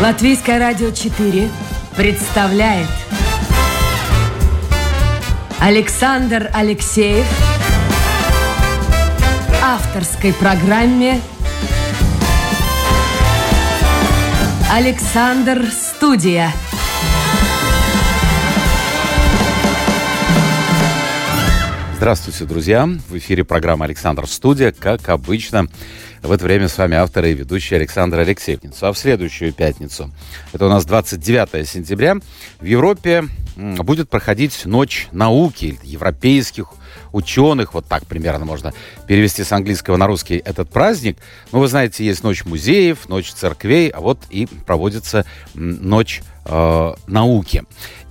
Латвийское радио 4 представляет Александр Алексеев авторской программе Александр Студия. Здравствуйте, друзья! В эфире программа «Александр Студия». Как обычно, в это время с вами автор и ведущий Александр Алексеевниц. А в следующую пятницу, это у нас 29 сентября, в Европе будет проходить Ночь науки европейских ученых, вот так примерно можно перевести с английского на русский этот праздник. Ну, вы знаете, есть Ночь музеев, Ночь церквей, а вот и проводится Ночь э, науки.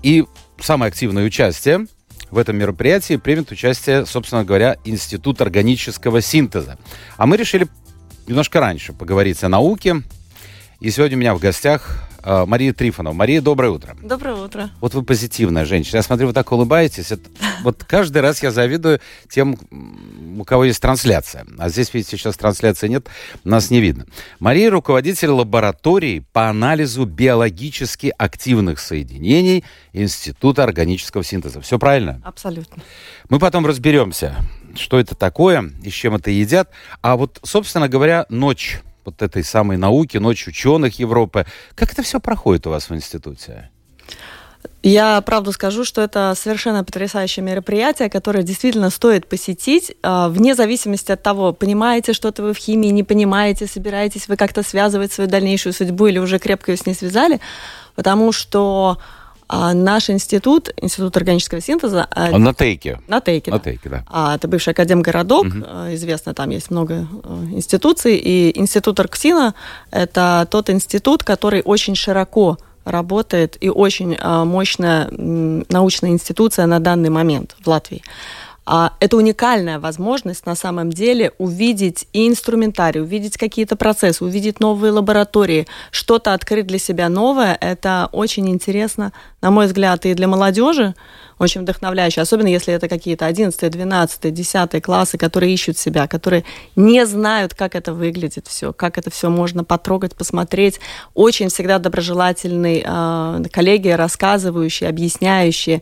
И самое активное участие в этом мероприятии примет участие, собственно говоря, Институт органического синтеза. А мы решили немножко раньше поговорить о науке. И сегодня у меня в гостях э, Мария Трифонова. Мария, доброе утро. Доброе утро. Вот вы позитивная женщина. Я смотрю, вы так улыбаетесь. Это, вот каждый раз я завидую тем, у кого есть трансляция. А здесь, видите, сейчас трансляции нет, нас не видно. Мария руководитель лаборатории по анализу биологически активных соединений Института органического синтеза. Все правильно? Абсолютно. Мы потом разберемся, что это такое и с чем это едят. А вот, собственно говоря, ночь вот этой самой науки, ночь ученых Европы. Как это все проходит у вас в институте? Я правду скажу, что это совершенно потрясающее мероприятие, которое действительно стоит посетить, а, вне зависимости от того, понимаете что-то вы в химии, не понимаете, собираетесь вы как-то связывать свою дальнейшую судьбу или уже крепко ее с ней связали, потому что а наш институт, Институт органического синтеза... А на Тейке. На Тейке, На Тейке, да. А, это бывший академгородок, угу. известно, там есть много институций, и Институт Арксина – это тот институт, который очень широко работает и очень мощная научная институция на данный момент в Латвии. А, это уникальная возможность на самом деле увидеть и инструментарий, увидеть какие-то процессы, увидеть новые лаборатории, что-то открыть для себя новое. Это очень интересно, на мой взгляд, и для молодежи, очень вдохновляюще, особенно если это какие-то 11, 12, 10 классы, которые ищут себя, которые не знают, как это выглядит все, как это все можно потрогать, посмотреть. Очень всегда доброжелательные э, коллеги, рассказывающие, объясняющие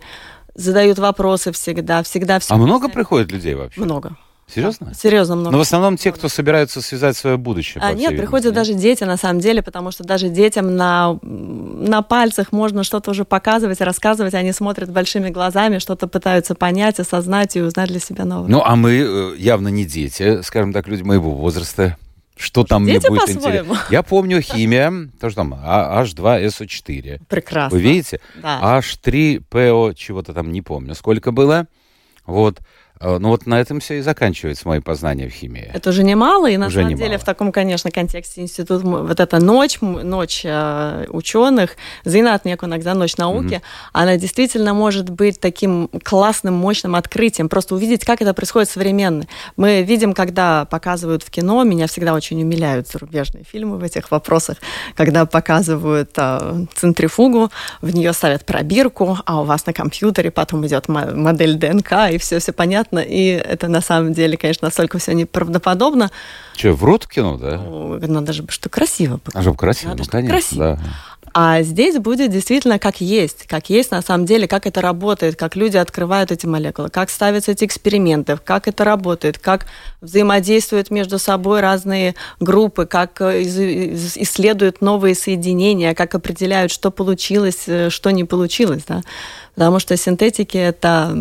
задают вопросы всегда, всегда все. А много приходит людей вообще? Много. Серьезно? Серьезно много. Но в основном те, кто собираются связать свое будущее. А, нет, приходят даже дети, на самом деле, потому что даже детям на, на пальцах можно что-то уже показывать, рассказывать, они смотрят большими глазами, что-то пытаются понять, осознать и узнать для себя новое. Ну, а мы э, явно не дети, скажем так, люди моего возраста. Что там Дети мне будет интересно? Я помню химия, тоже там H2SO4. Прекрасно. Вы видите? Да. H3PO, чего-то там не помню, сколько было. Вот. Э, ну вот на этом все и заканчивается мои познания в химии. Это уже немало, и на уже самом немало. деле в таком, конечно, контексте институт, вот эта ночь, ночь э, ученых, Зинат иногда ночь науки, mm-hmm. она действительно может быть таким классным, мощным открытием, просто увидеть, как это происходит современно. Мы видим, когда показывают в кино, меня всегда очень умиляют зарубежные фильмы в этих вопросах, когда показывают э, центрифугу, в нее ставят пробирку, а у вас на компьютере потом идет модель ДНК, и все, все понятно понятно, и это на самом деле, конечно, настолько все неправдоподобно. Что, врут в кино, да? Надо же, что красиво. А чтобы красиво, Надо, ну, конечно, красиво. да. А здесь будет действительно как есть, как есть на самом деле, как это работает, как люди открывают эти молекулы, как ставятся эти эксперименты, как это работает, как взаимодействуют между собой разные группы, как э, исследуют новые соединения, как определяют, что получилось, э, что не получилось. Да? Потому что синтетики это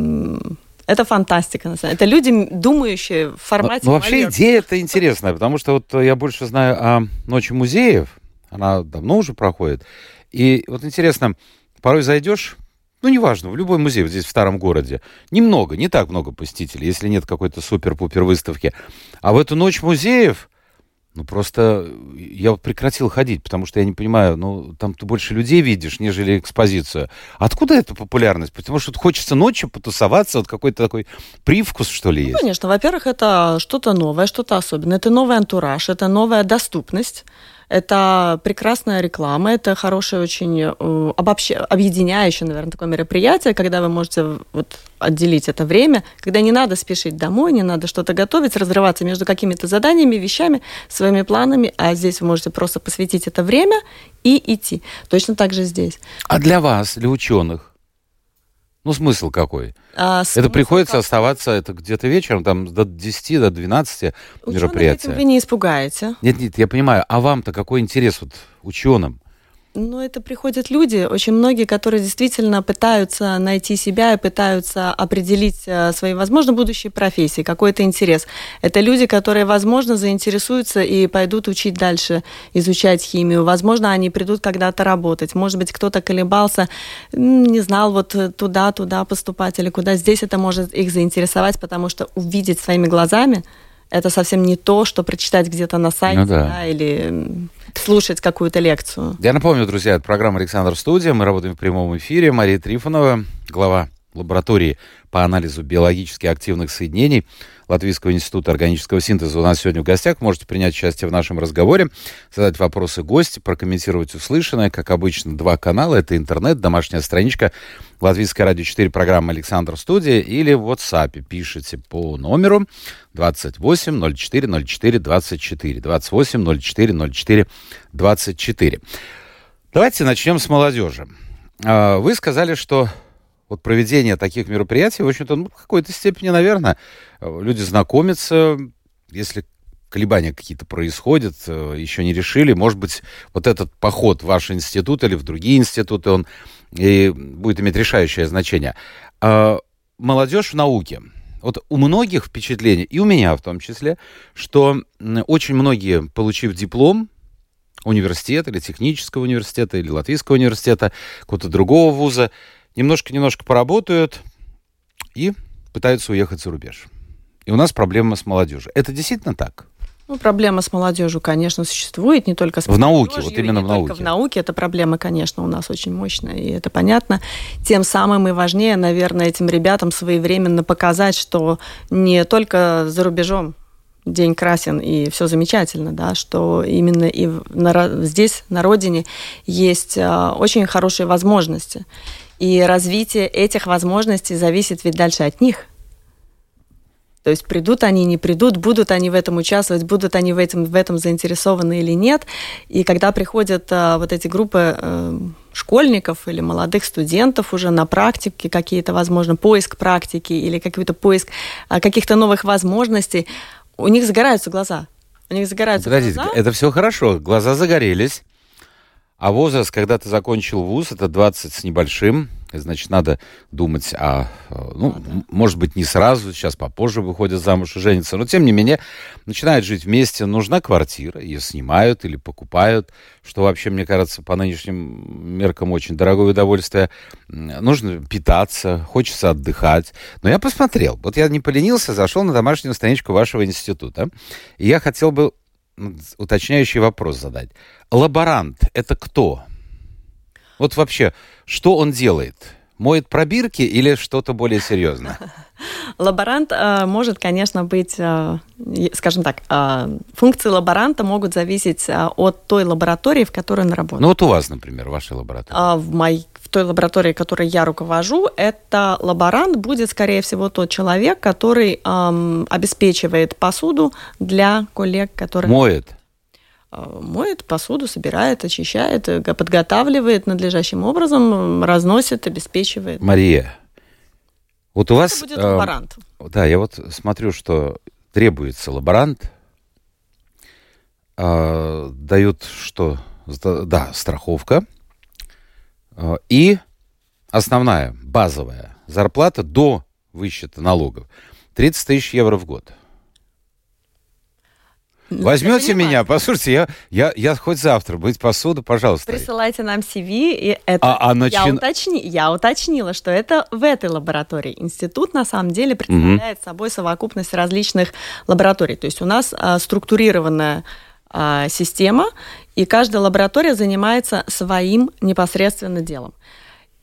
это фантастика, на самом деле. Это люди, думающие в формате... Ну, вообще идея это интересная, потому что вот я больше знаю о Ночи музеев, она давно уже проходит. И вот интересно, порой зайдешь, ну, неважно, в любой музей вот здесь, в старом городе, немного, не так много посетителей, если нет какой-то супер-пупер выставки. А в эту ночь музеев ну, просто я вот прекратил ходить, потому что я не понимаю, ну, там ты больше людей видишь, нежели экспозицию. Откуда эта популярность? Потому что хочется ночью потусоваться, вот какой-то такой привкус, что ли, ну, есть? конечно. Во-первых, это что-то новое, что-то особенное. Это новый антураж, это новая доступность. Это прекрасная реклама, это хорошее очень э, обобще... объединяющее, наверное, такое мероприятие, когда вы можете вот отделить это время, когда не надо спешить домой, не надо что-то готовить, разрываться между какими-то заданиями, вещами, своими планами, а здесь вы можете просто посвятить это время и идти. Точно так же здесь. А для вас, для ученых, ну, смысл какой? А, это приходится как... оставаться это где-то вечером, там до 10, до 12 Ученых мероприятия. Этим вы не испугаете. Нет, нет, я понимаю. А вам-то какой интерес вот ученым? Ну, это приходят люди, очень многие, которые действительно пытаются найти себя и пытаются определить э, свои, возможно, будущие профессии, какой-то интерес. Это люди, которые, возможно, заинтересуются и пойдут учить дальше, изучать химию. Возможно, они придут когда-то работать. Может быть, кто-то колебался, не знал вот туда, туда поступать или куда. Здесь это может их заинтересовать, потому что увидеть своими глазами это совсем не то, что прочитать где-то на сайте ну, да. Да, или слушать какую-то лекцию. Я напомню, друзья, это программа «Александр Студия». Мы работаем в прямом эфире. Мария Трифонова, глава лаборатории по анализу биологически активных соединений Латвийского института органического синтеза у нас сегодня в гостях. Можете принять участие в нашем разговоре, задать вопросы гости, прокомментировать услышанное. Как обычно, два канала. Это интернет, домашняя страничка Латвийское радио 4, программа «Александр Студия» или в WhatsApp пишите по номеру 28 04 04 24. 28 04 04 24. Давайте начнем с молодежи. А, вы сказали, что вот проведение таких мероприятий, в общем-то, ну, в какой-то степени, наверное, люди знакомятся, если колебания какие-то происходят, э, еще не решили, может быть, вот этот поход в ваш институт или в другие институты, он и будет иметь решающее значение. А молодежь в науке. Вот у многих впечатление, и у меня в том числе, что очень многие, получив диплом, университета или технического университета, или латвийского университета, какого-то другого вуза, немножко-немножко поработают и пытаются уехать за рубеж. И у нас проблема с молодежью. Это действительно так? Ну, проблема с молодежью, конечно, существует, не только с В науке, вот именно в науке. в науке эта проблема, конечно, у нас очень мощная, и это понятно. Тем самым и важнее, наверное, этим ребятам своевременно показать, что не только за рубежом день красен и все замечательно, да, что именно и на, здесь, на родине, есть а, очень хорошие возможности. И развитие этих возможностей зависит ведь дальше от них. То есть придут они, не придут, будут они в этом участвовать, будут они в этом, в этом заинтересованы или нет. И когда приходят а, вот эти группы а, школьников или молодых студентов уже на практике, какие-то, возможно, поиск практики или какой-то поиск а, каких-то новых возможностей, у них загораются глаза. У них загораются Подождите, глаза. это все хорошо, глаза загорелись. А возраст, когда ты закончил вуз, это 20 с небольшим. Значит, надо думать о... Ну, а, да. может быть, не сразу, сейчас попозже выходят замуж и женятся. Но, тем не менее, начинают жить вместе. Нужна квартира, ее снимают или покупают, что вообще, мне кажется, по нынешним меркам очень дорогое удовольствие. Нужно питаться, хочется отдыхать. Но я посмотрел. Вот я не поленился, зашел на домашнюю страничку вашего института. И я хотел бы уточняющий вопрос задать. Лаборант — это кто? Вот вообще, что он делает? Моет пробирки или что-то более серьезное? Лаборант э, может, конечно, быть, э, скажем так, э, функции лаборанта могут зависеть э, от той лаборатории, в которой он работает. Ну вот у вас, например, ваша лаборатория. А в, моей, в той лаборатории, которой я руковожу, это лаборант будет, скорее всего, тот человек, который обеспечивает посуду для коллег, которые... Моет? Э, моет посуду, собирает, очищает, э, подготавливает надлежащим образом, разносит, обеспечивает. Мария, вот у вас... будет лаборант. Э, да, я вот смотрю, что требуется лаборант, э, дают что? Да, страховка. Э, и основная, базовая зарплата до высчета налогов 30 тысяч евро в год. Возьмете меня, послушайте, я, я, я хоть завтра быть посуду, пожалуйста. Присылайте нам CV, и это а, а начин... я, уточни... я уточнила, что это в этой лаборатории. Институт на самом деле представляет угу. собой совокупность различных лабораторий. То есть у нас а, структурированная а, система, и каждая лаборатория занимается своим непосредственно делом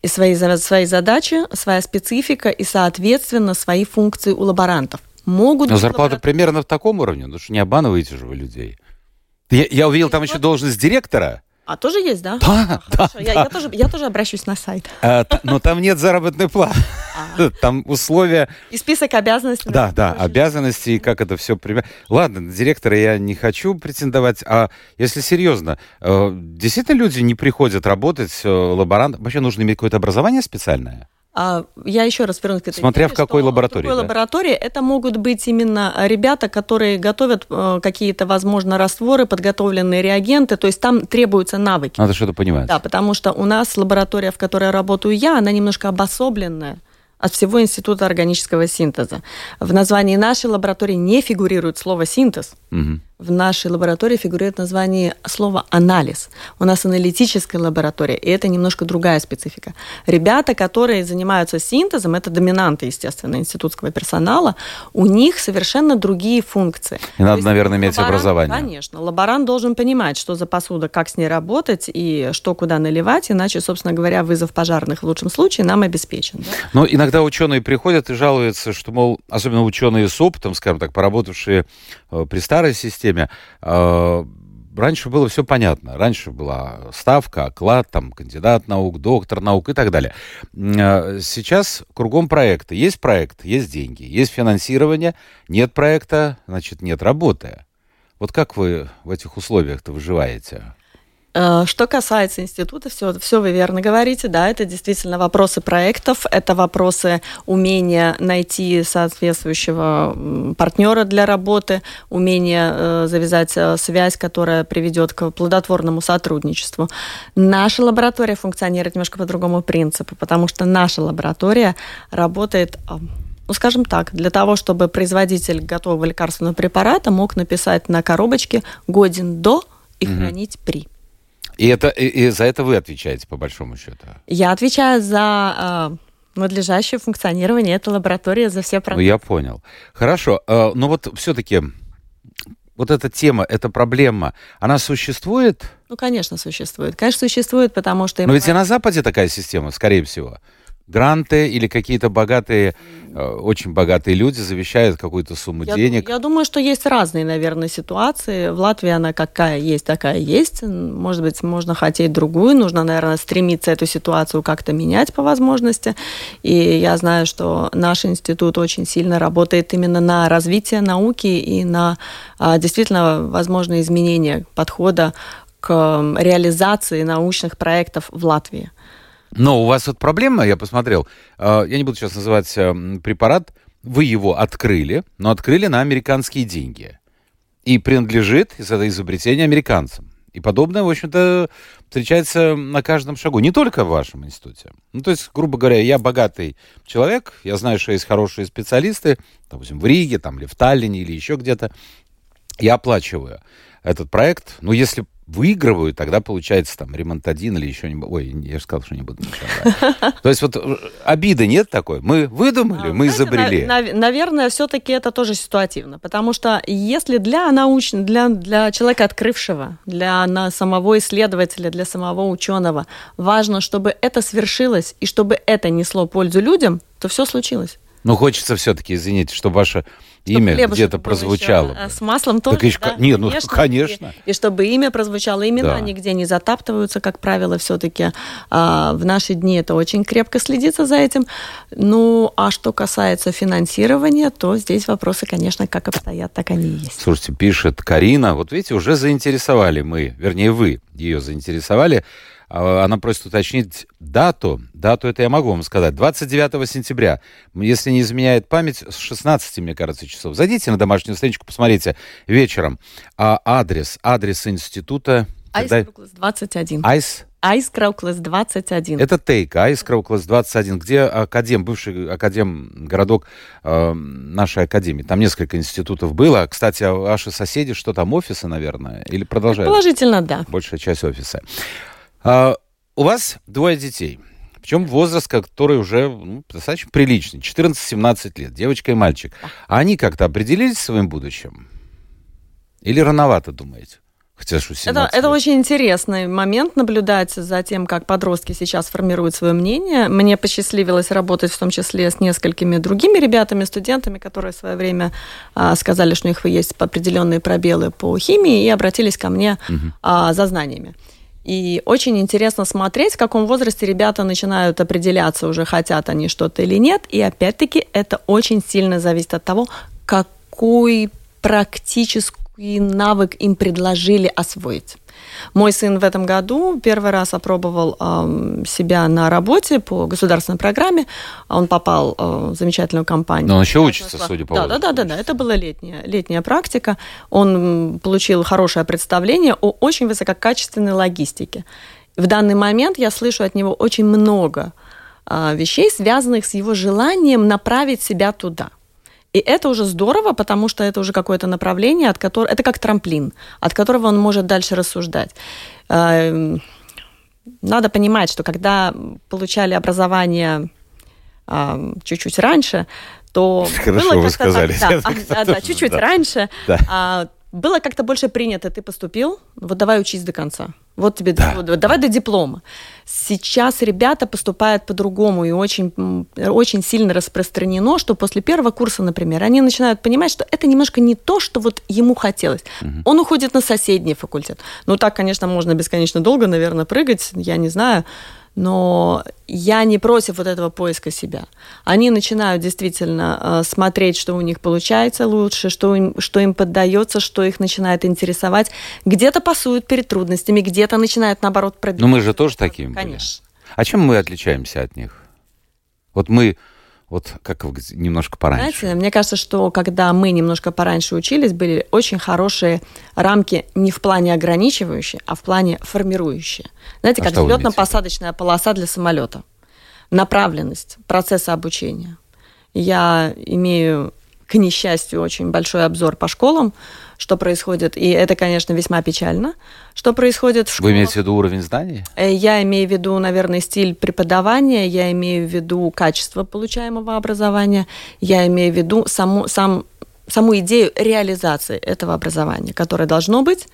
и свои, свои задачи, своя специфика и, соответственно, свои функции у лаборантов могут... Но зарплата примерно в таком уровне, потому что не обманываете же вы людей. Я, я увидел там еще должность директора. А тоже есть, да? Да, А, да, хорошо. Я, я тоже, я тоже обращусь на сайт. А, но там нет заработной платы. А. Там условия, И список обязанностей. да, да, и как это все... Ладно, на директора я не хочу претендовать, а если серьезно, э, действительно люди не приходят работать э, лаборантом? Вообще нужно иметь какое-то образование специальное? А, я еще раз вернусь к этой Смотря теме, в какой лаборатории, В какой да? лаборатории это могут быть именно ребята, которые готовят э, какие-то, возможно, растворы, подготовленные реагенты, то есть там требуются навыки. Надо что-то понимать. Да, потому что у нас лаборатория, в которой работаю я, она немножко обособленная от всего Института органического синтеза. В названии нашей лаборатории не фигурирует слово «синтез». Мгм. В нашей лаборатории фигурирует название слова «анализ». У нас аналитическая лаборатория, и это немножко другая специфика. Ребята, которые занимаются синтезом, это доминанты, естественно, институтского персонала, у них совершенно другие функции. И надо, есть наверное, иметь лаборант- образование. Конечно. Лаборант должен понимать, что за посуда, как с ней работать и что куда наливать, иначе, собственно говоря, вызов пожарных в лучшем случае нам обеспечен. да. Но иногда ученые приходят и жалуются, что, мол, особенно ученые с опытом, скажем так, поработавшие э, при старой системе, э, раньше было все понятно. Раньше была ставка, оклад, там, кандидат наук, доктор наук и так далее. Э, Сейчас кругом проекты. Есть проект, есть деньги, есть финансирование, нет проекта, значит, нет работы. Вот как вы в этих условиях-то выживаете? Э, Что касается института, все, все вы верно говорите, да, это действительно вопросы проектов, это вопросы умения найти соответствующего партнера для работы, умение э, завязать э, связь, которая приведет к плодотворному сотрудничеству. Наша лаборатория функционирует немножко по другому принципу, потому что наша лаборатория работает ну, скажем так, для того, чтобы производитель готового лекарственного препарата мог написать на коробочке «годен до» и хранить «при». И, это, и, и за это вы отвечаете, по большому счету. Я отвечаю за э, надлежащее функционирование этой лаборатории, за все Ну, я понял. Хорошо. э, Но вот все-таки вот эта тема, эта проблема, она существует? Ну, конечно, существует. Конечно, существует, потому что... Но ведь и на Западе такая система, скорее всего. Гранты или какие-то богатые, э, очень богатые люди завещают какую-то сумму Я, денег. я думаю, что есть разные, наверное, ситуации. В Латвии она какая есть, такая есть. Может быть, можно хотеть другую. Нужно, наверное, стремиться эту ситуацию как-то менять по возможности. И я знаю, что наш институт очень сильно работает именно на развитие науки и на а, действительно возможные изменения подхода к реализации научных проектов в Латвии. Но у вас вот проблема, я посмотрел, э, я не буду сейчас называть э, препарат, вы его открыли, но открыли на американские деньги. И принадлежит это изобретение американцам. И подобное, в общем-то, встречается на каждом шагу. Не только в вашем институте. Ну, то есть, грубо говоря, я богатый человек, я знаю, что есть хорошие специалисты, допустим, в Риге, там, или в Таллине, или еще где-то. Я оплачиваю этот проект. Но если выигрываю, тогда получается там ремонт один или еще не... Ой, я же сказал, что не буду ничего. То есть вот э, обиды нет такой? Мы выдумали, мы Знаете, изобрели. на- нав- наверное, все-таки это тоже ситуативно, потому что если для научного, для, для человека открывшего, для на, самого исследователя, для самого ученого важно, чтобы это свершилось и чтобы это несло пользу людям, то все случилось. Но хочется все-таки, извините, чтобы ваше Чтобы имя где-то прозвучало. еще, э. С маслом тоже. еще да, не, ну, конечно. И, и чтобы имя прозвучало, имена Да. нигде не затаптываются, как правило, все-таки в наши дни это очень крепко следится за этим. Ну, а что касается финансирования, то здесь вопросы, конечно, как обстоят, так они и есть. Слушайте, пишет Карина, вот видите, уже заинтересовали мы, вернее, вы ее заинтересовали. А, Она просит уточнить дату. Дату это я могу вам сказать. 29 сентября. Если не изменяет память, с 16, мне кажется, часов. Зайдите на домашнюю страничку, посмотрите вечером. А адрес, адрес института... Айскрауклас 21. Айс? Айскрауклас 21. Это Тейк, Айскроу класс 21, где Академ, бывший Академ, городок э, нашей Академии. Там несколько институтов было. Кстати, а ваши соседи, что там, офисы, наверное? Или продолжают? Положительно, да. Большая часть офиса. А, у вас двое детей. Причем возраст, который уже ну, достаточно приличный. 14-17 лет. Девочка и мальчик. А они как-то определились своим будущим? Или рановато, думаете? Хотя что это, это очень интересный момент наблюдать за тем, как подростки сейчас формируют свое мнение. Мне посчастливилось работать в том числе с несколькими другими ребятами, студентами, которые в свое время а, сказали, что у них есть определенные пробелы по химии и обратились ко мне угу. а, за знаниями. И очень интересно смотреть, в каком возрасте ребята начинают определяться, уже хотят они что-то или нет. И опять-таки это очень сильно зависит от того, какой практический навык им предложили освоить. Мой сын в этом году первый раз опробовал э, себя на работе по государственной программе. Он попал э, в замечательную компанию. Но он еще учится, судя по да, да, да, да, да. Это была летняя, летняя практика. Он получил хорошее представление о очень высококачественной логистике. В данный момент я слышу от него очень много э, вещей, связанных с его желанием направить себя туда – и это уже здорово, потому что это уже какое-то направление, от которого это как трамплин, от которого он может дальше рассуждать. Эм, надо понимать, что когда получали образование чуть-чуть раньше, то Хорошо было вы сказали. Так, да, да, да, чуть-чуть да. раньше. Да. А, было как-то больше принято, ты поступил, вот давай учись до конца. Вот тебе, да. вот, давай до диплома. Сейчас ребята поступают по-другому, и очень, очень сильно распространено, что после первого курса, например, они начинают понимать, что это немножко не то, что вот ему хотелось. Угу. Он уходит на соседний факультет. Ну, так, конечно, можно бесконечно долго, наверное, прыгать, я не знаю но я не против вот этого поиска себя. Они начинают действительно э, смотреть, что у них получается лучше, что им, что им поддается, что их начинает интересовать. Где-то пасуют перед трудностями, где-то начинают, наоборот, пробивать. Но мы же тоже таким Конечно. Были. А чем мы отличаемся от них? Вот мы вот как немножко пораньше? Знаете, мне кажется, что когда мы немножко пораньше учились, были очень хорошие рамки не в плане ограничивающие, а в плане формирующие. Знаете, а как взлетно-посадочная полоса для самолета. Направленность процесса обучения. Я имею к несчастью, очень большой обзор по школам, что происходит. И это, конечно, весьма печально, что происходит в школах. Вы имеете в виду уровень знаний? Э, я имею в виду, наверное, стиль преподавания, я имею в виду качество получаемого образования, я имею в виду саму, сам, саму идею реализации этого образования, которое должно быть,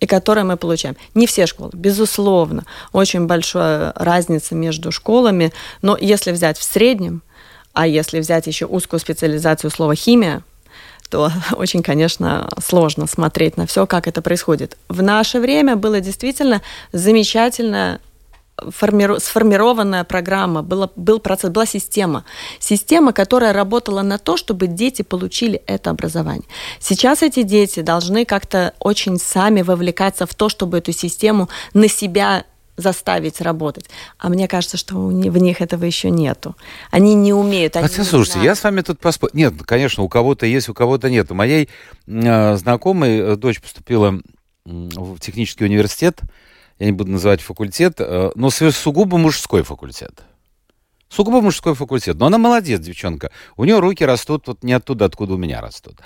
и которое мы получаем. Не все школы, безусловно. Очень большая разница между школами, но если взять в среднем – а если взять еще узкую специализацию слова «химия», то очень, конечно, сложно смотреть на все, как это происходит. В наше время было действительно замечательно формиру... сформированная программа, была, был процесс, была система. Система, которая работала на то, чтобы дети получили это образование. Сейчас эти дети должны как-то очень сами вовлекаться в то, чтобы эту систему на себя заставить работать. А мне кажется, что в них этого еще нету. Они не умеют. Они Хотя, не слушайте, знают. я с вами тут поспорю. Нет, конечно, у кого-то есть, у кого-то нет. У моей э, знакомой э, дочь поступила в технический университет, я не буду называть факультет, э, но сугубо мужской факультет. Сугубо мужской факультет. Но она молодец, девчонка. У нее руки растут вот не оттуда, откуда у меня растут.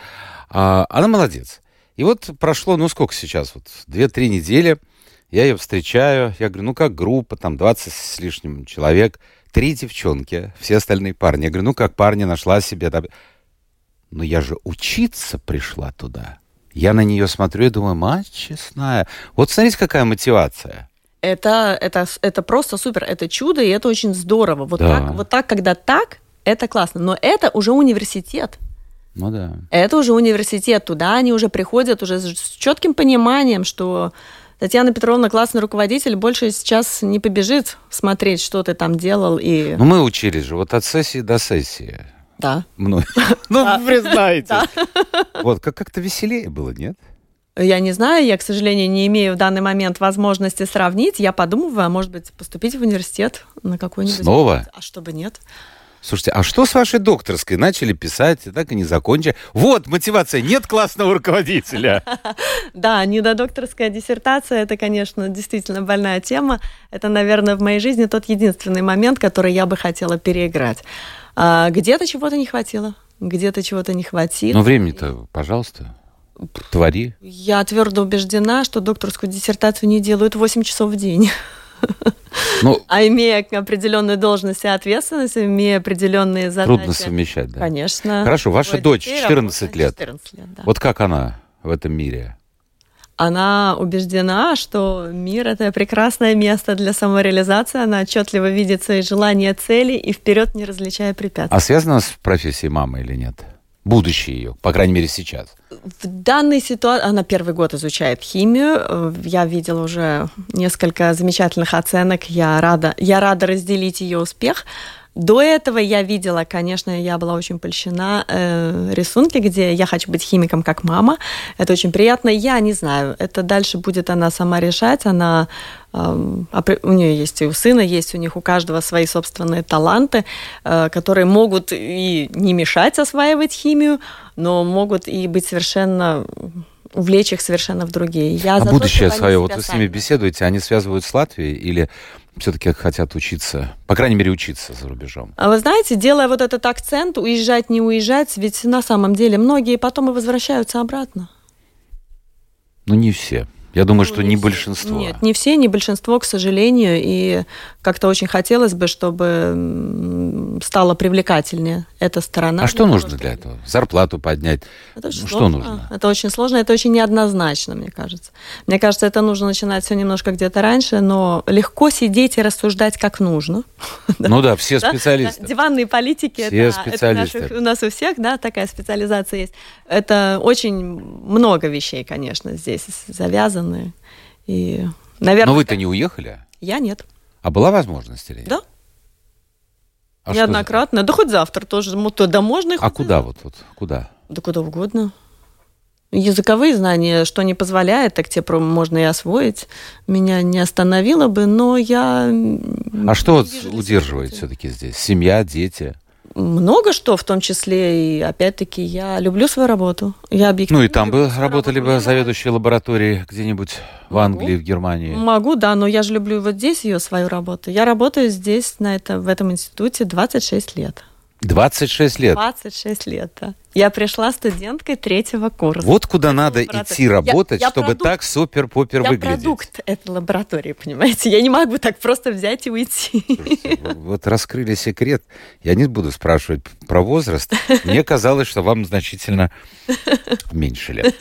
А, она молодец. И вот прошло, ну сколько сейчас, вот две-три недели, я ее встречаю, я говорю, ну как группа, там 20 с лишним человек, три девчонки, все остальные парни. Я говорю, ну как парни, нашла себе... Но я же учиться пришла туда. Я на нее смотрю и думаю, мать честная. Вот смотрите, какая мотивация. Это, это, это просто супер, это чудо, и это очень здорово. Вот, да. так, вот так, когда так, это классно. Но это уже университет. Ну да. Это уже университет. Туда они уже приходят уже с четким пониманием, что Татьяна Петровна классный руководитель, больше сейчас не побежит смотреть, что ты там делал. И... Ну, мы учились же вот от сессии до сессии. Да. Мной. Ну, признаете. Вот, как-то веселее было, нет? Я не знаю, я, к сожалению, не имею в данный момент возможности сравнить. Я подумываю, а может быть, поступить в университет на какой-нибудь... Снова? А чтобы нет? Слушайте, а что с вашей докторской? Начали писать, и так и не закончили. Вот, мотивация, нет классного руководителя. Да, не до докторская диссертация, это, конечно, действительно больная тема. Это, наверное, в моей жизни тот единственный момент, который я бы хотела переиграть. А, где-то чего-то не хватило, где-то чего-то не хватило. Но времени-то, пожалуйста, твори. Я твердо убеждена, что докторскую диссертацию не делают 8 часов в день. Ну, а имея определенную должность и ответственность, имея определенные задачи. Трудно совмещать, да. Конечно. Хорошо, ваша дочь 14 лет. 14 лет да. Вот как она в этом мире? она убеждена, что мир это прекрасное место для самореализации, она отчетливо видит свои желания, цели и вперед не различая препятствий. А связано с профессией мамы или нет? Будущее ее, по крайней мере, сейчас. В данной ситуации она первый год изучает химию. Я видела уже несколько замечательных оценок. Я рада, я рада разделить ее успех. До этого я видела, конечно, я была очень польщена э, рисунки, где я хочу быть химиком, как мама. Это очень приятно. Я не знаю, это дальше будет она сама решать. Она э, у нее есть и у сына, есть у них у каждого свои собственные таланты, э, которые могут и не мешать осваивать химию, но могут и быть совершенно увлечь их совершенно в другие. Я а будущее то, свое, вот вы с ними беседуете, они связывают с Латвией или все-таки хотят учиться, по крайней мере, учиться за рубежом? А вы знаете, делая вот этот акцент, уезжать, не уезжать, ведь на самом деле многие потом и возвращаются обратно. Ну, не все. Я думаю, ну, что не, не большинство. Нет, не все, не большинство, к сожалению. И как-то очень хотелось бы, чтобы стала привлекательнее эта сторона. А что нужно для этого? Зарплату поднять? Это очень что нужно? Это очень сложно, это очень неоднозначно, мне кажется. Мне кажется, это нужно начинать все немножко где-то раньше, но легко сидеть и рассуждать как нужно. Ну да, все специалисты. Диванные политики. Все специалисты. У нас у всех, да, такая специализация есть. Это очень много вещей, конечно, здесь завязаны. И, наверное... Но вы-то не уехали? Я нет. А была возможность или нет? Да. А Неоднократно. Да хоть завтра тоже. Да можно А куда вот, вот? Куда? Да куда угодно. Языковые знания, что не позволяет, так те можно и освоить. Меня не остановило бы, но я... А что вот удерживает все-таки здесь? Семья, дети? Много что, в том числе и, опять-таки, я люблю свою работу. Я объективно Ну и там бы работали бы заведующие лаборатории где-нибудь в Англии, в Германии. Могу, да, но я же люблю вот здесь ее, свою работу. Я работаю здесь, на это, в этом институте 26 лет. 26 лет. 26 лет, да. Я пришла студенткой третьего курса. Вот куда надо идти работать, я, я чтобы продукт, так супер-пупер выглядеть. Я продукт этой лаборатории, понимаете? Я не могу так просто взять и уйти. Слушайте, вот раскрыли секрет. Я не буду спрашивать про возраст. Мне казалось, что вам значительно меньше лет.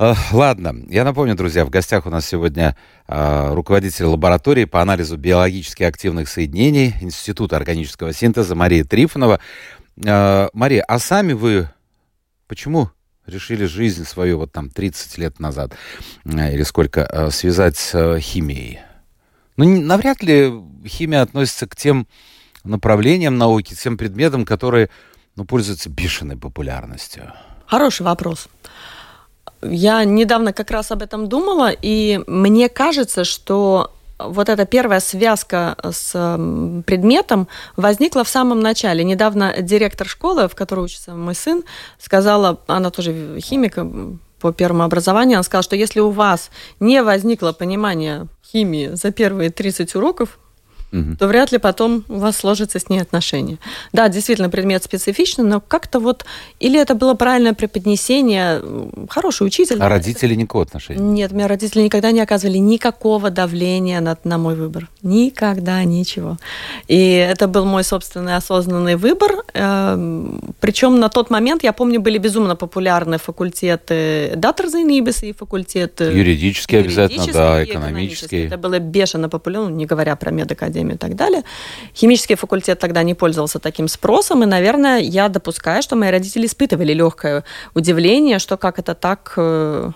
Э, ладно, я напомню, друзья, в гостях у нас сегодня э, руководитель лаборатории по анализу биологически активных соединений Института органического синтеза Мария Трифонова. Э, Мария, а сами вы почему решили жизнь свою вот там 30 лет назад или сколько связать с химией? Ну, навряд ли химия относится к тем направлениям науки, тем предметам, которые ну, пользуются бешеной популярностью. Хороший вопрос. Я недавно как раз об этом думала, и мне кажется, что вот эта первая связка с предметом возникла в самом начале. Недавно директор школы, в которой учится мой сын, сказала, она тоже химик по первому образованию, она сказала, что если у вас не возникло понимания химии за первые 30 уроков, угу. то вряд ли потом у вас сложится с ней отношения. Да, действительно, предмет специфичный, но как-то вот... Или это было правильное преподнесение, хороший учитель. А родители никакого отношения? Нет, меня родители никогда не оказывали никакого давления на, на мой выбор. Никогда ничего. И это был мой собственный осознанный выбор. Эм, Причем на тот момент, я помню, были безумно популярны факультеты Датрзайнибис и факультеты... Юридические обязательно, да, экономические. Это было бешено популярно, не говоря про медакадемию академию и так далее. Химический факультет тогда не пользовался таким спросом, и, наверное, я допускаю, что мои родители испытывали легкое удивление, что как это так э,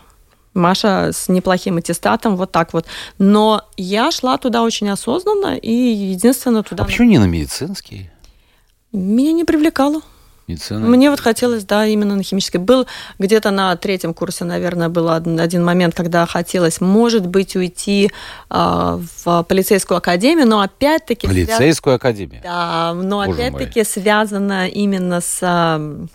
Маша с неплохим аттестатом, вот так вот. Но я шла туда очень осознанно, и единственное туда... А почему не на медицинский? Меня не привлекало. Медицина. Мне вот хотелось, да, именно на химический. Был где-то на третьем курсе, наверное, был один момент, когда хотелось, может быть, уйти э, в полицейскую академию, но опять-таки... Полицейскую связ... академию? Да, но опять-таки связано именно с э,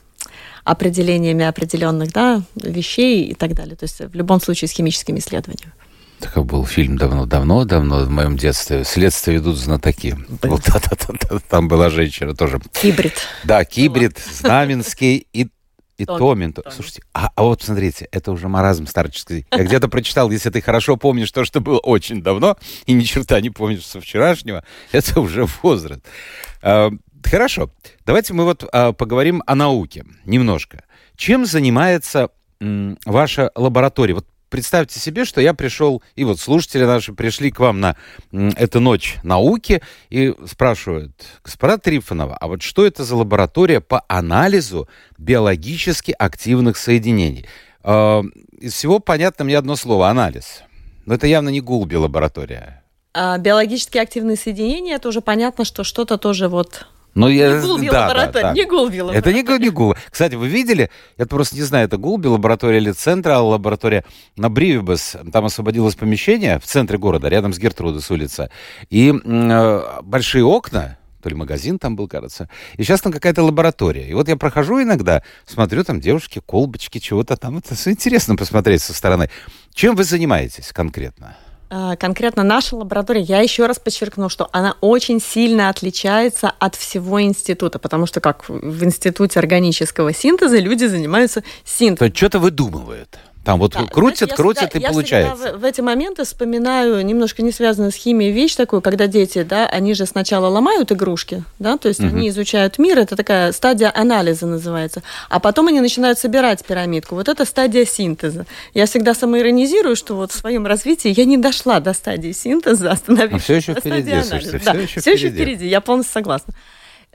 определениями определенных да, вещей и так далее. То есть в любом случае с химическими исследованиями. Такой был фильм давно-давно-давно, в моем детстве. «Следствие ведут знатоки». Вот, да, да, да, там была женщина тоже. Кибрид. Да, Кибрид, Знаменский и и Томин. Томин. Слушайте, а, а вот смотрите, это уже маразм старческий. Я где-то прочитал, если ты хорошо помнишь то, что было очень давно, и ни черта не помнишь со вчерашнего, это уже возраст. А, хорошо, давайте мы вот а, поговорим о науке немножко. Чем занимается м, ваша лаборатория? Вот представьте себе, что я пришел, и вот слушатели наши пришли к вам на эту ночь науки и спрашивают, господа Трифонова, а вот что это за лаборатория по анализу биологически активных соединений? Э, из всего понятно мне одно слово – анализ. Но это явно не Гулби лаборатория. А биологически активные соединения, это уже понятно, что что-то тоже вот но ну, я, не Гулби да, лаборатория, да, да. не Гулби лаборатория. Это не, не Гулби. Кстати, вы видели, я просто не знаю, это Гулби лаборатория или Центра лаборатория на Бривибас. Там освободилось помещение в центре города, рядом с Гертрудес улица. И э, большие окна, то ли магазин там был, кажется. И сейчас там какая-то лаборатория. И вот я прохожу иногда, смотрю, там девушки, колбочки, чего-то там. Это интересно посмотреть со стороны. Чем вы занимаетесь конкретно? А, конкретно наша лаборатория, я еще раз подчеркну, что она очень сильно отличается от всего института, потому что как в институте органического синтеза люди занимаются синтезом. То что-то выдумывают. Там вот да, крутят, крутят и я получается. Я в, в эти моменты вспоминаю немножко не связанную с химией вещь такую, когда дети, да, они же сначала ломают игрушки, да, то есть угу. они изучают мир, это такая стадия анализа называется, а потом они начинают собирать пирамидку. Вот это стадия синтеза. Я всегда самоиронизирую, что вот в своем развитии я не дошла до стадии синтеза, а все еще впереди, слушайте, да, все, еще, все впереди. еще впереди, я полностью согласна.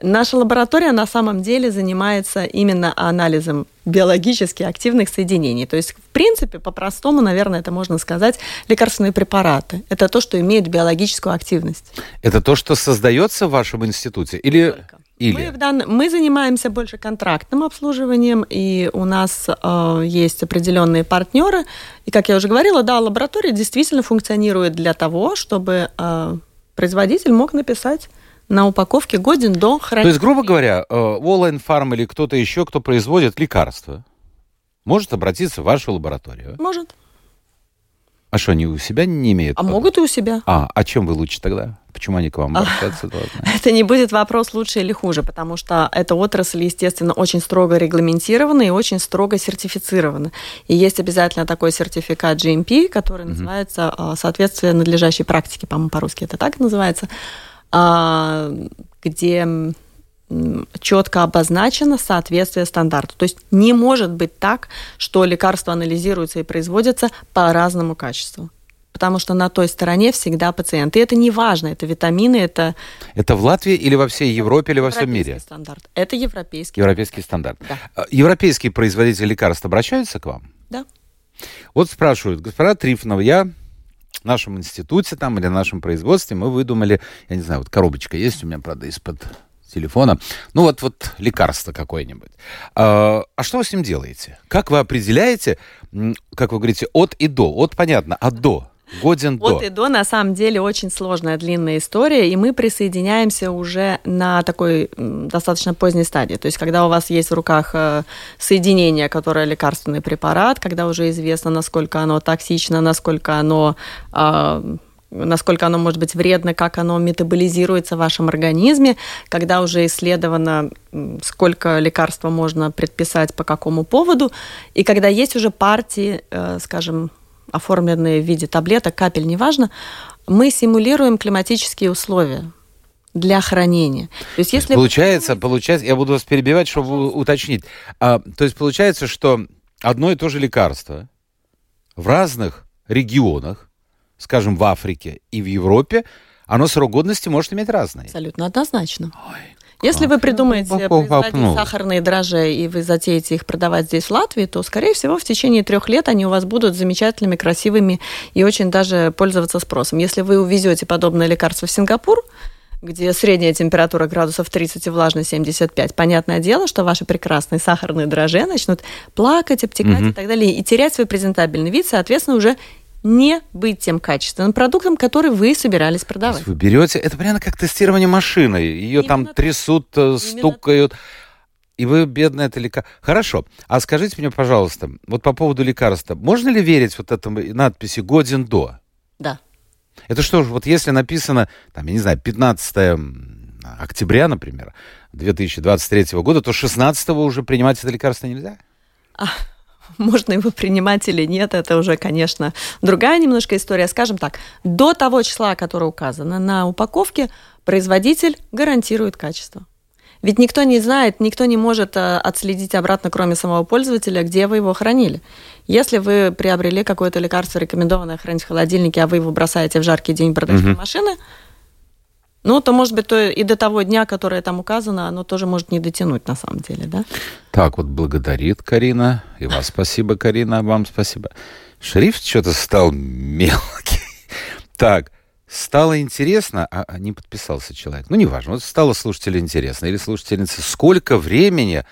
Наша лаборатория на самом деле занимается именно анализом биологически активных соединений. То есть, в принципе, по-простому, наверное, это можно сказать, лекарственные препараты. Это то, что имеет биологическую активность. Это то, что создается в вашем институте? Или... Или? Мы, в дан... мы занимаемся больше контрактным обслуживанием, и у нас э, есть определенные партнеры. И, как я уже говорила, да, лаборатория действительно функционирует для того, чтобы э, производитель мог написать на упаковке годен до хранения. То есть, грубо говоря, Волайн э, Фарм или кто-то еще, кто производит лекарства, может обратиться в вашу лабораторию? Может. А что, они у себя не имеют? А могут и у себя. А, а чем вы лучше тогда? Почему они к вам обращаются? Это не будет вопрос лучше или хуже, потому что эта отрасль, естественно, очень строго регламентирована и очень строго сертифицирована. И есть обязательно такой сертификат GMP, который называется а, «Соответствие надлежащей практике», по-моему, по-русски это так называется. А, где четко обозначено соответствие стандарту. То есть не может быть так, что лекарства анализируются и производятся по разному качеству. Потому что на той стороне всегда пациент. И это не важно, это витамины, это... Это в Латвии или во всей Европе или во всем мире? стандарт. Это европейский. Европейский стандарт. Да. А, европейские производители лекарств обращаются к вам? Да. Вот спрашивают, господа Трифонова, я в нашем институте там или в нашем производстве мы выдумали, я не знаю, вот коробочка есть у меня, правда, из-под телефона. Ну вот, вот лекарство какое-нибудь. А, а что вы с ним делаете? Как вы определяете, как вы говорите, от и до? От понятно, а до? Годен до. От и до, на самом деле, очень сложная, длинная история, и мы присоединяемся уже на такой достаточно поздней стадии. То есть, когда у вас есть в руках э, соединение, которое лекарственный препарат, когда уже известно, насколько оно токсично, насколько оно а, насколько оно может быть вредно, как оно метаболизируется в вашем организме, когда уже исследовано, сколько лекарства можно предписать по какому поводу, и когда есть уже партии, э, скажем, оформленные в виде таблеток, капель, неважно, мы симулируем климатические условия для хранения. То есть, если получается, получается, я буду вас перебивать, чтобы уточнить. А, то есть получается, что одно и то же лекарство в разных регионах, скажем, в Африке и в Европе, оно срок годности может иметь разный. Абсолютно однозначно. Ой, если вы придумаете производить сахарные дрожжи и вы затеете их продавать здесь в Латвии, то, скорее всего, в течение трех лет они у вас будут замечательными, красивыми и очень даже пользоваться спросом. Если вы увезете подобное лекарство в Сингапур, где средняя температура градусов 30 и влажность 75, понятное дело, что ваши прекрасные сахарные дрожжи начнут плакать, обтекать угу. и так далее, и терять свой презентабельный вид, соответственно, уже не быть тем качественным продуктом, который вы собирались продавать. Вы берете, это прямо как тестирование машины. Ее Именно там так. трясут, э, Именно стукают. Так. И вы, бедная, это лекарство. Хорошо. А скажите мне, пожалуйста, вот по поводу лекарства. Можно ли верить вот этому надписи «Годен до»? Да. Это что же, вот если написано, там, я не знаю, 15 октября, например, 2023 года, то 16 уже принимать это лекарство нельзя? А, можно его принимать или нет, это уже, конечно, другая немножко история. Скажем так, до того числа, которое указано на упаковке, производитель гарантирует качество. Ведь никто не знает, никто не может э, отследить обратно, кроме самого пользователя, где вы его хранили. Если вы приобрели какое-то лекарство, рекомендованное хранить в холодильнике, а вы его бросаете в жаркий день бардачной угу. машины, ну, то, может быть, то и до того дня, которое там указано, оно тоже может не дотянуть на самом деле, да? Так, вот благодарит Карина. И вас спасибо, Карина, вам спасибо. Шрифт что-то стал мелкий. Так, стало интересно, а, а не подписался человек. Ну, неважно, вот стало слушателю интересно или слушательнице, сколько времени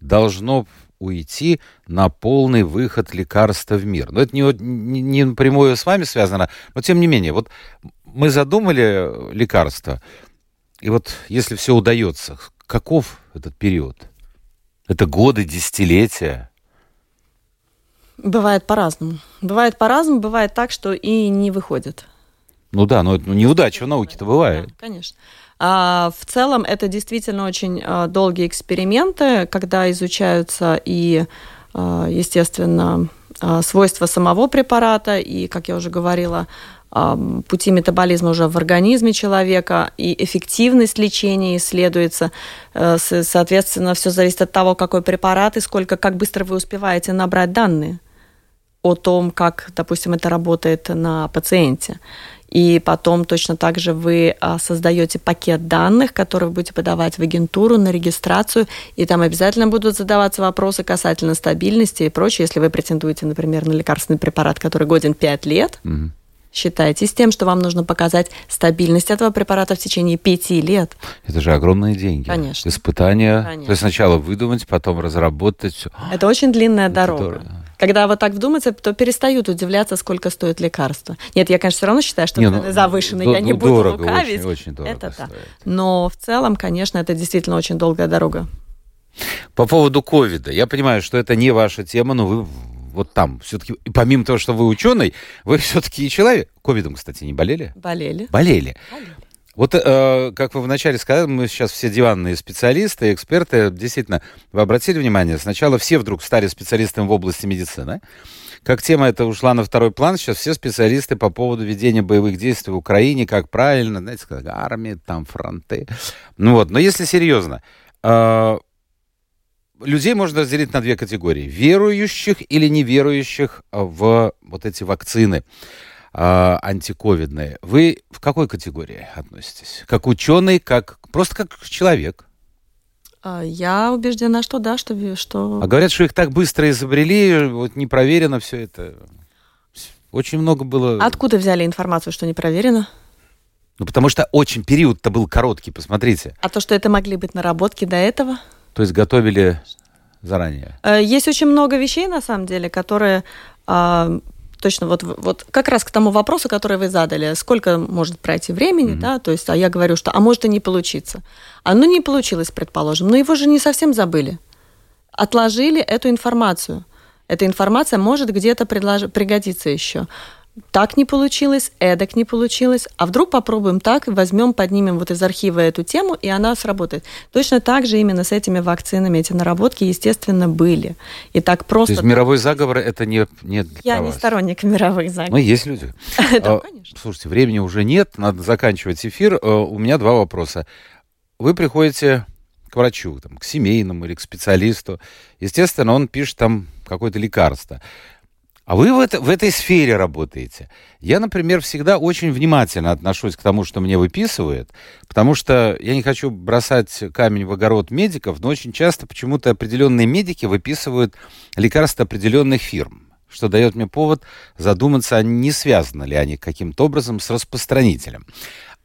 должно уйти на полный выход лекарства в мир. Но это не, не, не напрямую с вами связано, но тем не менее, вот мы задумали лекарство, и вот если все удается, каков этот период? Это годы, десятилетия? Бывает по-разному. Бывает по-разному, бывает так, что и не выходит. Ну да, но ну, неудача в науке-то бывает. Да, конечно. А, в целом это действительно очень а, долгие эксперименты, когда изучаются и, а, естественно, а, свойства самого препарата, и, как я уже говорила, пути метаболизма уже в организме человека, и эффективность лечения исследуется. Э, соответственно, все зависит от того, какой препарат и сколько, как быстро вы успеваете набрать данные о том, как, допустим, это работает на пациенте. И потом точно так же вы а, создаете пакет данных, который вы будете подавать в агентуру на регистрацию, и там обязательно будут задаваться вопросы касательно стабильности и прочее. Если вы претендуете, например, на лекарственный препарат, который годен 5 лет, угу считаетесь тем, что вам нужно показать стабильность этого препарата в течение пяти лет. Это же огромные деньги. Конечно. Испытания. Конечно. То есть сначала выдумать, потом разработать. Это очень длинная Это дорога. Дорого. Когда вот так вдуматься, то перестают удивляться, сколько стоит лекарство. Нет, я, конечно, все равно считаю, что Не, ну, завышено, я не буду дорого, лукавить. Очень, очень дорого это да. Но в целом, конечно, это действительно очень долгая дорога. По поводу ковида. Я понимаю, что это не ваша тема, но вы вот там все-таки, помимо того, что вы ученый, вы все-таки и человек. Ковидом, кстати, не болели? Болели. Болели. болели. Вот, э, как вы вначале сказали, мы сейчас все диванные специалисты, эксперты. Действительно, вы обратили внимание, сначала все вдруг стали специалистами в области медицины. Как тема эта ушла на второй план, сейчас все специалисты по поводу ведения боевых действий в Украине, как правильно, знаете, как армии, там фронты. Ну вот, но если серьезно, э, людей можно разделить на две категории. Верующих или неверующих в вот эти вакцины э, антиковидные. Вы в какой категории относитесь? Как ученый, как просто как человек? А, я убеждена, что да, что, что... А говорят, что их так быстро изобрели, вот не проверено все это. Очень много было... Откуда взяли информацию, что не проверено? Ну, потому что очень период-то был короткий, посмотрите. А то, что это могли быть наработки до этого? То есть готовили заранее? Э, есть очень много вещей, на самом деле, которые а, точно вот, вот как раз к тому вопросу, который вы задали, сколько может пройти времени, mm-hmm. да, то есть, а я говорю, что, а может и не получиться. А ну не получилось, предположим, но его же не совсем забыли. Отложили эту информацию. Эта информация может где-то предлож... пригодиться еще так не получилось, эдак не получилось, а вдруг попробуем так, возьмем, поднимем вот из архива эту тему, и она сработает. Точно так же именно с этими вакцинами эти наработки, естественно, были. И так просто... То есть мировой заговор это не, не Я не сторонник мировых заговоров. Ну, есть люди. Да, конечно. Слушайте, времени уже нет, надо заканчивать эфир. Э, у меня два вопроса. Вы приходите к врачу, там, к семейному или к специалисту. Естественно, он пишет там какое-то лекарство. А вы в, это, в этой сфере работаете. Я, например, всегда очень внимательно отношусь к тому, что мне выписывают, потому что я не хочу бросать камень в огород медиков, но очень часто почему-то определенные медики выписывают лекарства определенных фирм, что дает мне повод задуматься, а не связаны ли они каким-то образом с распространителем.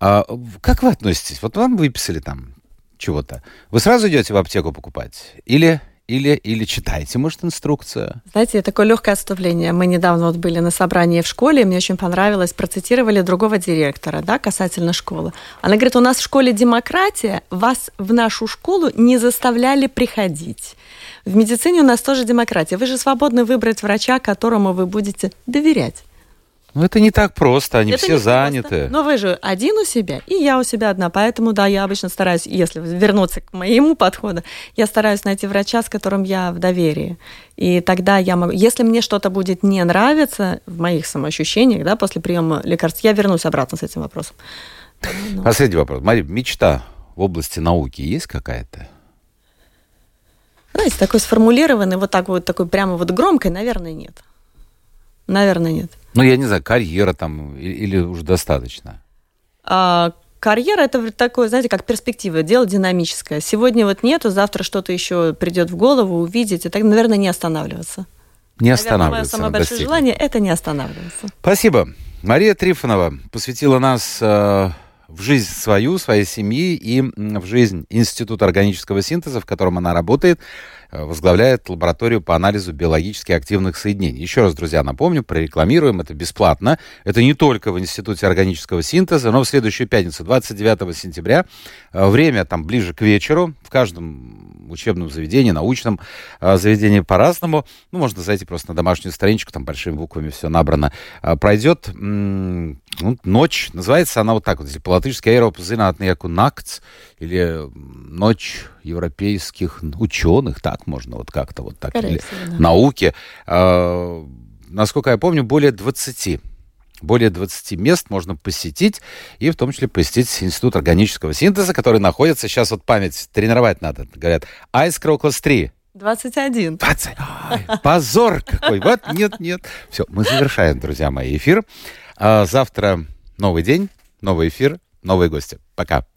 А как вы относитесь? Вот вам выписали там чего-то. Вы сразу идете в аптеку покупать? Или или, или читаете, может, инструкцию? Знаете, такое легкое отступление. Мы недавно вот были на собрании в школе, мне очень понравилось, процитировали другого директора, да, касательно школы. Она говорит, у нас в школе демократия, вас в нашу школу не заставляли приходить. В медицине у нас тоже демократия. Вы же свободны выбрать врача, которому вы будете доверять. Ну, это не так просто, они это все заняты. Просто. Но вы же один у себя, и я у себя одна. Поэтому, да, я обычно стараюсь, если вернуться к моему подходу, я стараюсь найти врача, с которым я в доверии. И тогда я могу... Если мне что-то будет не нравиться в моих самоощущениях, да, после приема лекарств, я вернусь обратно с этим вопросом. Но... Последний вопрос. Мария, мечта в области науки есть какая-то? Знаете, такой сформулированный, вот так вот, такой прямо вот громкой, наверное, нет. Наверное, нет. Ну, я не знаю, карьера там или, или уже достаточно? А, карьера это такое, знаете, как перспектива, дело динамическое. Сегодня вот нету, завтра что-то еще придет в голову, увидеть, и так, наверное, не останавливаться. Не останавливаться. Наверное, мое самое большое желание это не останавливаться. Спасибо. Мария Трифонова посвятила нас э, в жизнь свою, своей семьи и в жизнь Института органического синтеза, в котором она работает, э, возглавляет лабораторию по анализу биологически активных соединений. Еще раз, друзья, напомню, прорекламируем, это бесплатно. Это не только в Институте органического синтеза, но в следующую пятницу, 29 сентября, э, время там ближе к вечеру, в каждом учебном заведении, научном э, заведении по-разному. Ну, можно зайти просто на домашнюю страничку, там большими буквами все набрано. Пройдет ну, ночь, называется она вот так вот, если по-латышски Eiropas zinātnieku nakts, или ночь европейских ученых, так можно вот как-то вот так, Скорее или да. науки. А, насколько я помню, более 20 более 20 мест можно посетить, и в том числе посетить Институт органического синтеза, который находится, сейчас вот память тренировать надо, говорят, Айскроклас 3. 21. 20. Ай, позор какой. Вот, нет, нет. Все, мы завершаем, друзья мои, эфир. А завтра новый день, новый эфир, новые гости. Пока.